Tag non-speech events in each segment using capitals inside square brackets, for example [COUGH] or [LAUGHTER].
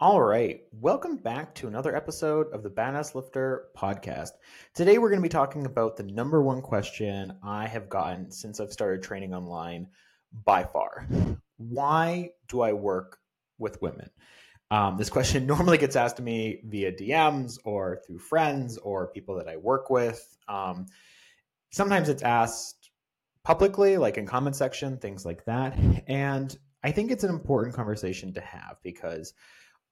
All right. Welcome back to another episode of the Badass Lifter podcast. Today, we're going to be talking about the number one question I have gotten since I've started training online by far. Why do I work with women? Um, this question [LAUGHS] normally gets asked to me via DMs or through friends or people that I work with. Um, sometimes it's asked publicly, like in comment section, things like that. And I think it's an important conversation to have because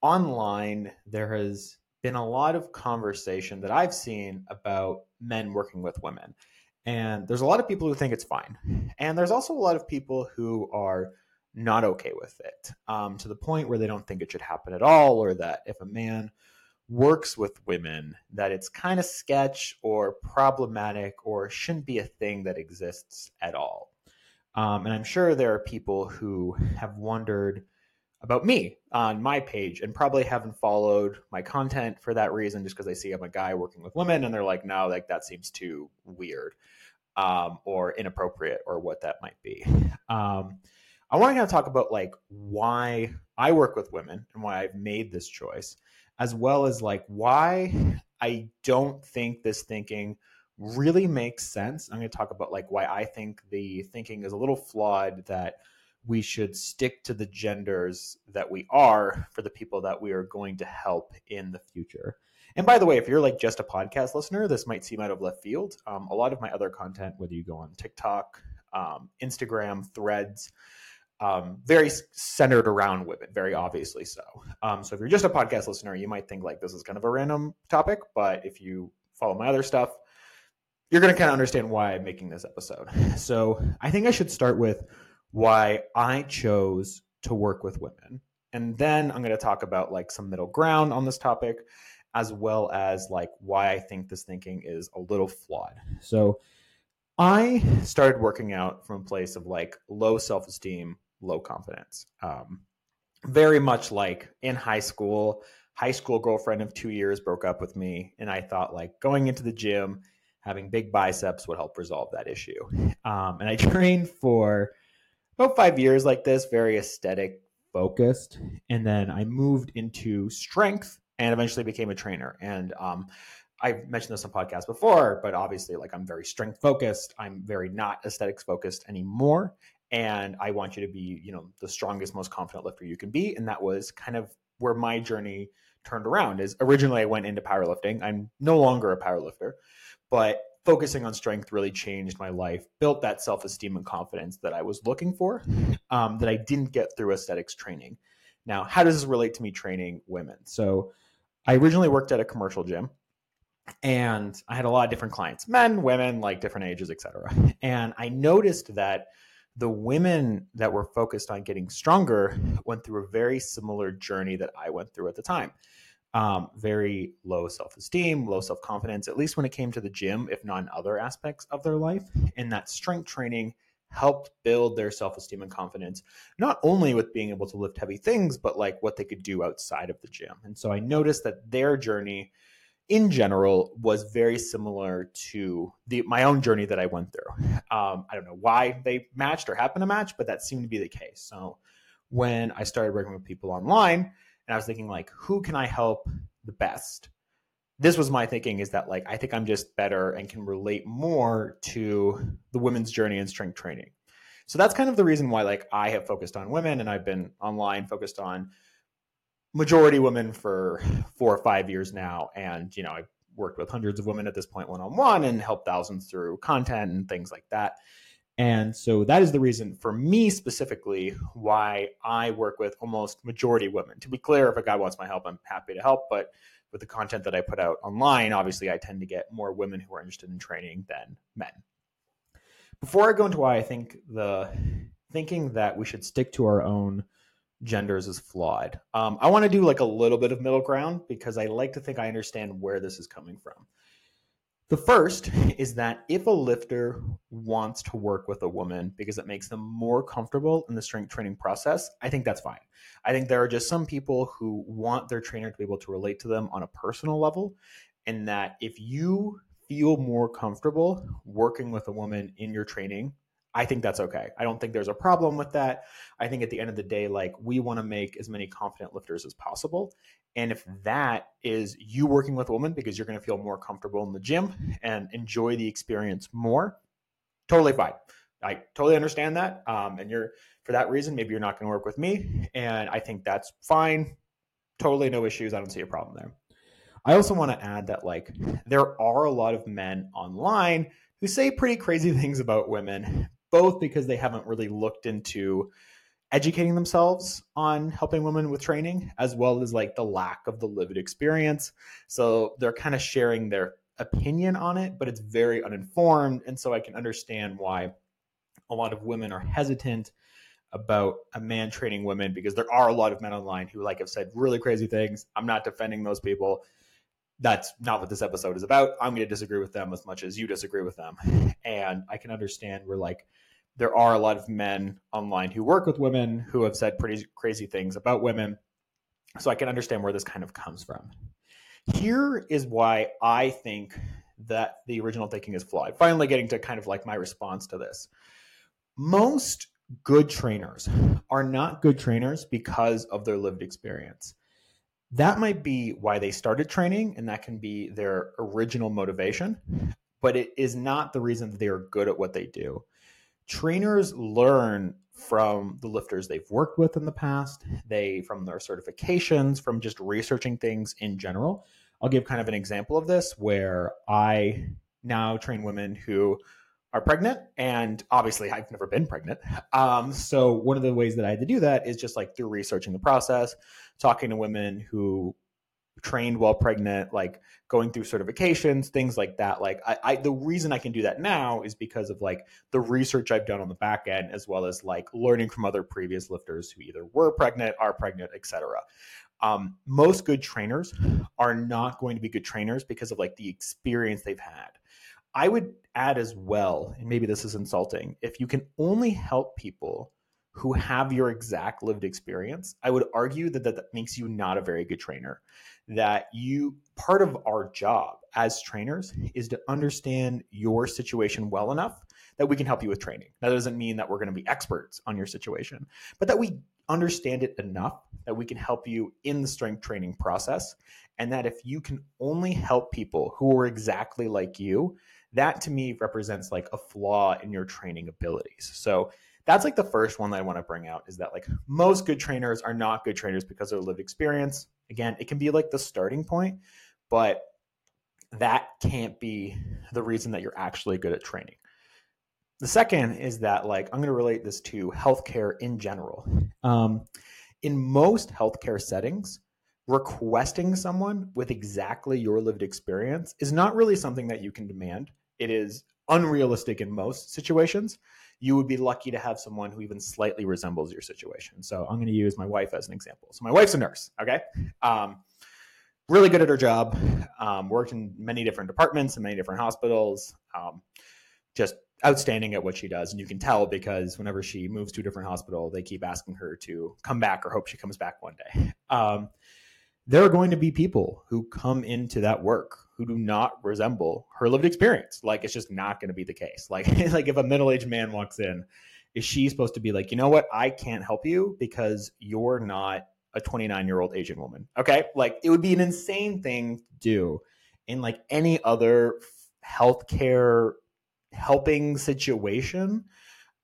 online there has been a lot of conversation that I've seen about men working with women. And there's a lot of people who think it's fine. And there's also a lot of people who are not okay with it um, to the point where they don't think it should happen at all, or that if a man works with women, that it's kind of sketch or problematic or shouldn't be a thing that exists at all. Um, and I'm sure there are people who have wondered about me on my page and probably haven't followed my content for that reason just because they see I'm a guy working with women and they're like, no, like that seems too weird um, or inappropriate or what that might be. Um, I want to kind of talk about like why I work with women and why I've made this choice, as well as like why I don't think this thinking really makes sense. I'm going to talk about like why I think the thinking is a little flawed that we should stick to the genders that we are for the people that we are going to help in the future. And by the way, if you're like just a podcast listener, this might seem out of left field. Um, a lot of my other content, whether you go on TikTok, um, Instagram, Threads, um, very centered around women, very obviously so. Um, so if you're just a podcast listener, you might think like this is kind of a random topic, but if you follow my other stuff, you're going to kind of understand why I'm making this episode. So I think I should start with why I chose to work with women. And then I'm going to talk about like some middle ground on this topic, as well as like why I think this thinking is a little flawed. So I started working out from a place of like low self esteem, low confidence. Um, very much like in high school, high school girlfriend of two years broke up with me. And I thought like going into the gym, having big biceps would help resolve that issue. Um, and I [LAUGHS] trained for about five years like this, very aesthetic focused. And then I moved into strength and eventually became a trainer. And um, I've mentioned this on podcasts before, but obviously, like I'm very strength focused. I'm very not aesthetics focused anymore. And I want you to be, you know, the strongest, most confident lifter you can be. And that was kind of where my journey turned around. Is originally I went into powerlifting. I'm no longer a powerlifter, but focusing on strength really changed my life, built that self esteem and confidence that I was looking for um, that I didn't get through aesthetics training. Now, how does this relate to me training women? So, I originally worked at a commercial gym and I had a lot of different clients, men, women, like different ages, etc. And I noticed that the women that were focused on getting stronger went through a very similar journey that I went through at the time um, very low self esteem, low self confidence, at least when it came to the gym, if not in other aspects of their life. And that strength training helped build their self esteem and confidence, not only with being able to lift heavy things, but like what they could do outside of the gym. And so I noticed that their journey in general was very similar to the my own journey that I went through. Um, I don't know why they matched or happened to match, but that seemed to be the case. So when I started working with people online, and I was thinking like, who can I help the best? This was my thinking is that like I think I'm just better and can relate more to the women's journey in strength training. So that's kind of the reason why like I have focused on women and I've been online focused on majority women for four or five years now. And, you know, I've worked with hundreds of women at this point one on one and helped thousands through content and things like that. And so that is the reason for me specifically why I work with almost majority women. To be clear, if a guy wants my help, I'm happy to help. But with the content that I put out online, obviously I tend to get more women who are interested in training than men. Before I go into why I think the thinking that we should stick to our own genders is flawed, um, I want to do like a little bit of middle ground because I like to think I understand where this is coming from. The first is that if a lifter wants to work with a woman because it makes them more comfortable in the strength training process, I think that's fine. I think there are just some people who want their trainer to be able to relate to them on a personal level, and that if you feel more comfortable working with a woman in your training, I think that's okay. I don't think there's a problem with that. I think at the end of the day, like we want to make as many confident lifters as possible. And if that is you working with a woman because you're going to feel more comfortable in the gym and enjoy the experience more, totally fine. I totally understand that. Um, and you're for that reason, maybe you're not going to work with me. And I think that's fine. Totally no issues. I don't see a problem there. I also want to add that like there are a lot of men online who say pretty crazy [LAUGHS] things about women, both because they haven't really looked into educating themselves on helping women with training, as well as like the lack of the lived experience. So they're kind of sharing their opinion on it, but it's very uninformed. And so I can understand why a lot of women are hesitant about a man training women because there are a lot of men online who, like I've said, really crazy things. I'm not defending those people that's not what this episode is about. I'm going to disagree with them as much as you disagree with them. And I can understand where, like, there are a lot of men online who work with women who have said pretty crazy things about women. So I can understand where this kind of comes from. Here is why I think that the original thinking is flawed. Finally, getting to kind of like my response to this. Most good trainers are not good trainers because of their lived experience that might be why they started training and that can be their original motivation but it is not the reason that they are good at what they do trainers learn from the lifters they've worked with in the past. They from their certifications from just researching things in general. I'll give kind of an example of this where i now train women who are pregnant and obviously i've never been pregnant. Um, so one of the ways that i had to do that is just like through researching the process talking to women who trained while pregnant like going through certifications things like that. Like I, I the reason i can do that now is because of like the research i've done on the back end as well as like learning from other previous lifters who either were pregnant are pregnant etc um, most good trainers are not going to be good trainers because of like the experience they've had. I would add as well, and maybe this is insulting, if you can only help people who have your exact lived experience, I would argue that that, that makes you not a very good trainer. That you, part of our job as trainers is to understand your situation well enough that we can help you with training. That doesn't mean that we're going to be experts on your situation, but that we understand it enough that we can help you in the strength training process. And that if you can only help people who are exactly like you, that to me represents like a flaw in your training abilities. So that's like the first one that I want to bring out is that like most good trainers are not good trainers because of their lived experience. Again, it can be like the starting point, but that can't be the reason that you're actually good at training. The second is that like I'm going to relate this to healthcare in general. Um, in most healthcare settings, requesting someone with exactly your lived experience is not really something that you can demand. It is unrealistic in most situations. You would be lucky to have someone who even slightly resembles your situation. So I'm going to use my wife as an example. So my wife's a nurse, okay? Um, really good at her job, um, worked in many different departments and many different hospitals. Um, just outstanding at what she does. And you can tell because whenever she moves to a different hospital, they keep asking her to come back or hope she comes back one day. There are going to be people who come into that work who do not resemble her lived experience. Like it's just not going to be the case. [LAUGHS] Like like if a middle-aged man walks in, is she supposed to be like, "You know what? I can't help you because you're not a 29-year-old Asian woman." Okay? Like it would be an insane thing to do in like any other healthcare helping situation.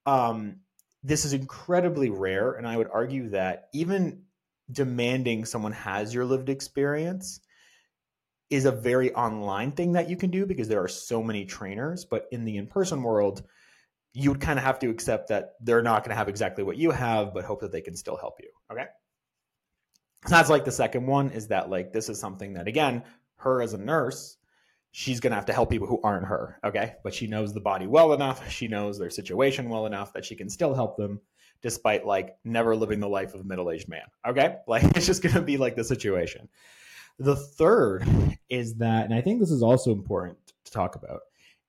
Um this is incredibly rare and I would argue that even demanding someone has your lived experience is a very online thing that you can do because there are so many trainers but in the in-person world you would kind of have to accept that they're not going to have exactly what you have but hope that they can still help you okay? So that's like the second one is that like this is something that again her as a nurse she's going to have to help people who aren't her okay? But she knows the body well enough she knows their situation well enough that she can still help them despite like never living the life of a middle-aged man. Okay? [LAUGHS] Like it's just going to be like the situation. The third is that and I think this is also important to talk about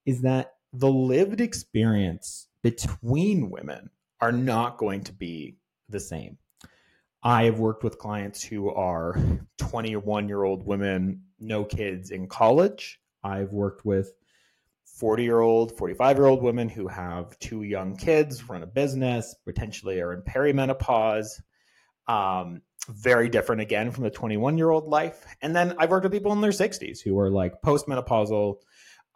is that the lived experience between women are not going to be the same. I have worked with clients who are 21 year old women, no kids in college. I've worked with 40 year old, 45 year old women who have two young kids, run a business, potentially are in perimenopause. Um, very different again from the 21 year old life. And then I've worked with people in their 60s who are like postmenopausal,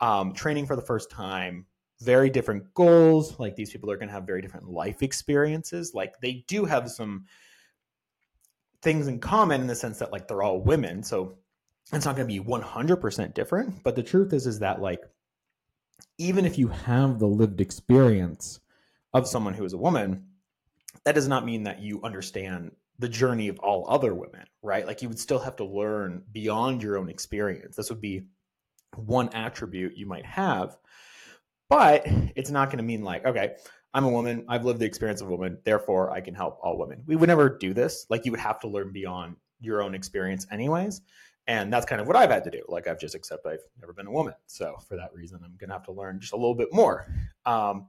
um, training for the first time, very different goals. Like these people are going to have very different life experiences. Like they do have some things in common in the sense that like they're all women. So it's not going to be 100% different. But the truth is, is that like even if you have the lived experience of someone who is a woman, that does not mean that you understand the journey of all other women, right? Like you would still have to learn beyond your own experience. This would be one attribute you might have, but it's not going to mean like, okay, I'm a woman, I've lived the experience of a woman, therefore I can help all women. We would never do this. Like you would have to learn beyond your own experience, anyways. And that's kind of what I've had to do. Like I've just accepted I've never been a woman. So for that reason, I'm to have to learn just a little bit more. Um,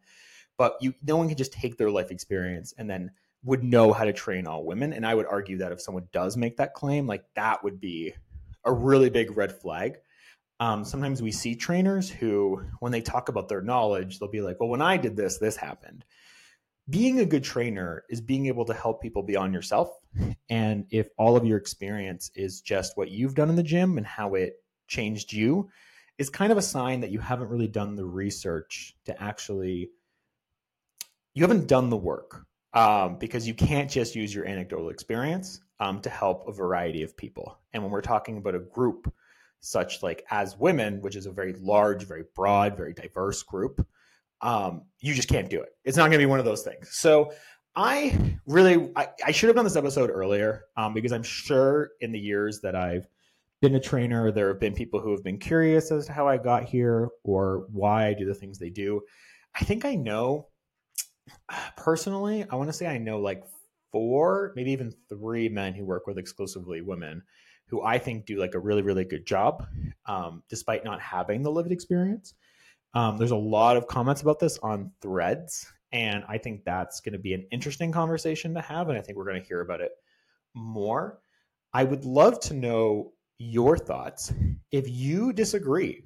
but you, no one can just take their life experience and then would know how to train all women. And I would argue that if someone does make that claim, like that would be a really big red flag. Um, sometimes we see trainers who, when they talk about their knowledge, they'll be like, well, when I did this, this happened. Being a good trainer is being able to help people beyond yourself. And if all of your experience is just what you've done in the gym and how it changed you, is kind of a sign that you haven't really done the research to actually, you haven't done the work um, because you can't just use your anecdotal experience um, to help a variety of people. And when we're talking about a group such like as women, which is a very large, very broad, very diverse group, um, you just can't do it. It's not going to be one of those things. So I really, I, I should have done this episode earlier um, because I'm sure in the years that I've been a trainer, there have been people who have been curious as to how I got here or why I do the things they do. I think I know personally, I want to say I know like four, maybe even three men who work with exclusively women who I think do like a really, really good job, um, despite not having the lived experience. Um, there's a lot of comments about this on threads, and I think that's going to be an interesting conversation to have. And I think we're going to hear about it more. I would love to know your thoughts. If you disagree,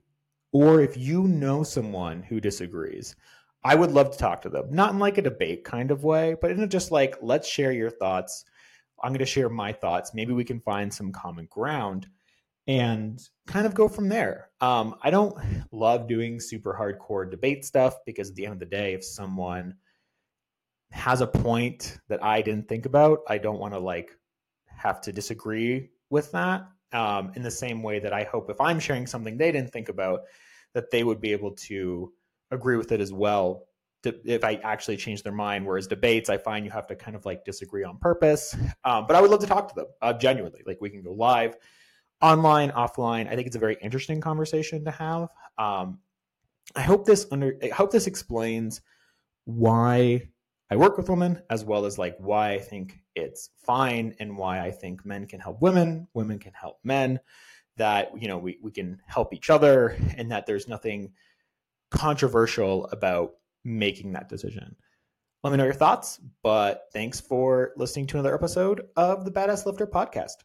or if you know someone who disagrees, I would love to talk to them, not in like a debate kind of way, but in just like, let's share your thoughts. I'm going to share my thoughts. Maybe we can find some common ground and kind of go from there. Um, I don't love doing super hardcore debate stuff because at the end of the day, if someone has a point that I didn't think about, I don't want to like have to disagree with that. Um, in the same way that I hope if I'm sharing something they didn't think about, that they would be able to agree with it as well if I actually change their mind. Whereas debates, I find you have to kind of like disagree on purpose. Um, but I would love to talk to them uh, genuinely. Like we can go live, online, offline. I think it's a very interesting conversation to have. Um, I hope this under. I hope this explains why I work with women, as well as like why I think it's fine and why I think men can help women, women can help men. That you know we we can help each other, and that there's nothing controversial about making that decision. Let me know your thoughts, but thanks for listening to another episode of the Badass Lifter podcast.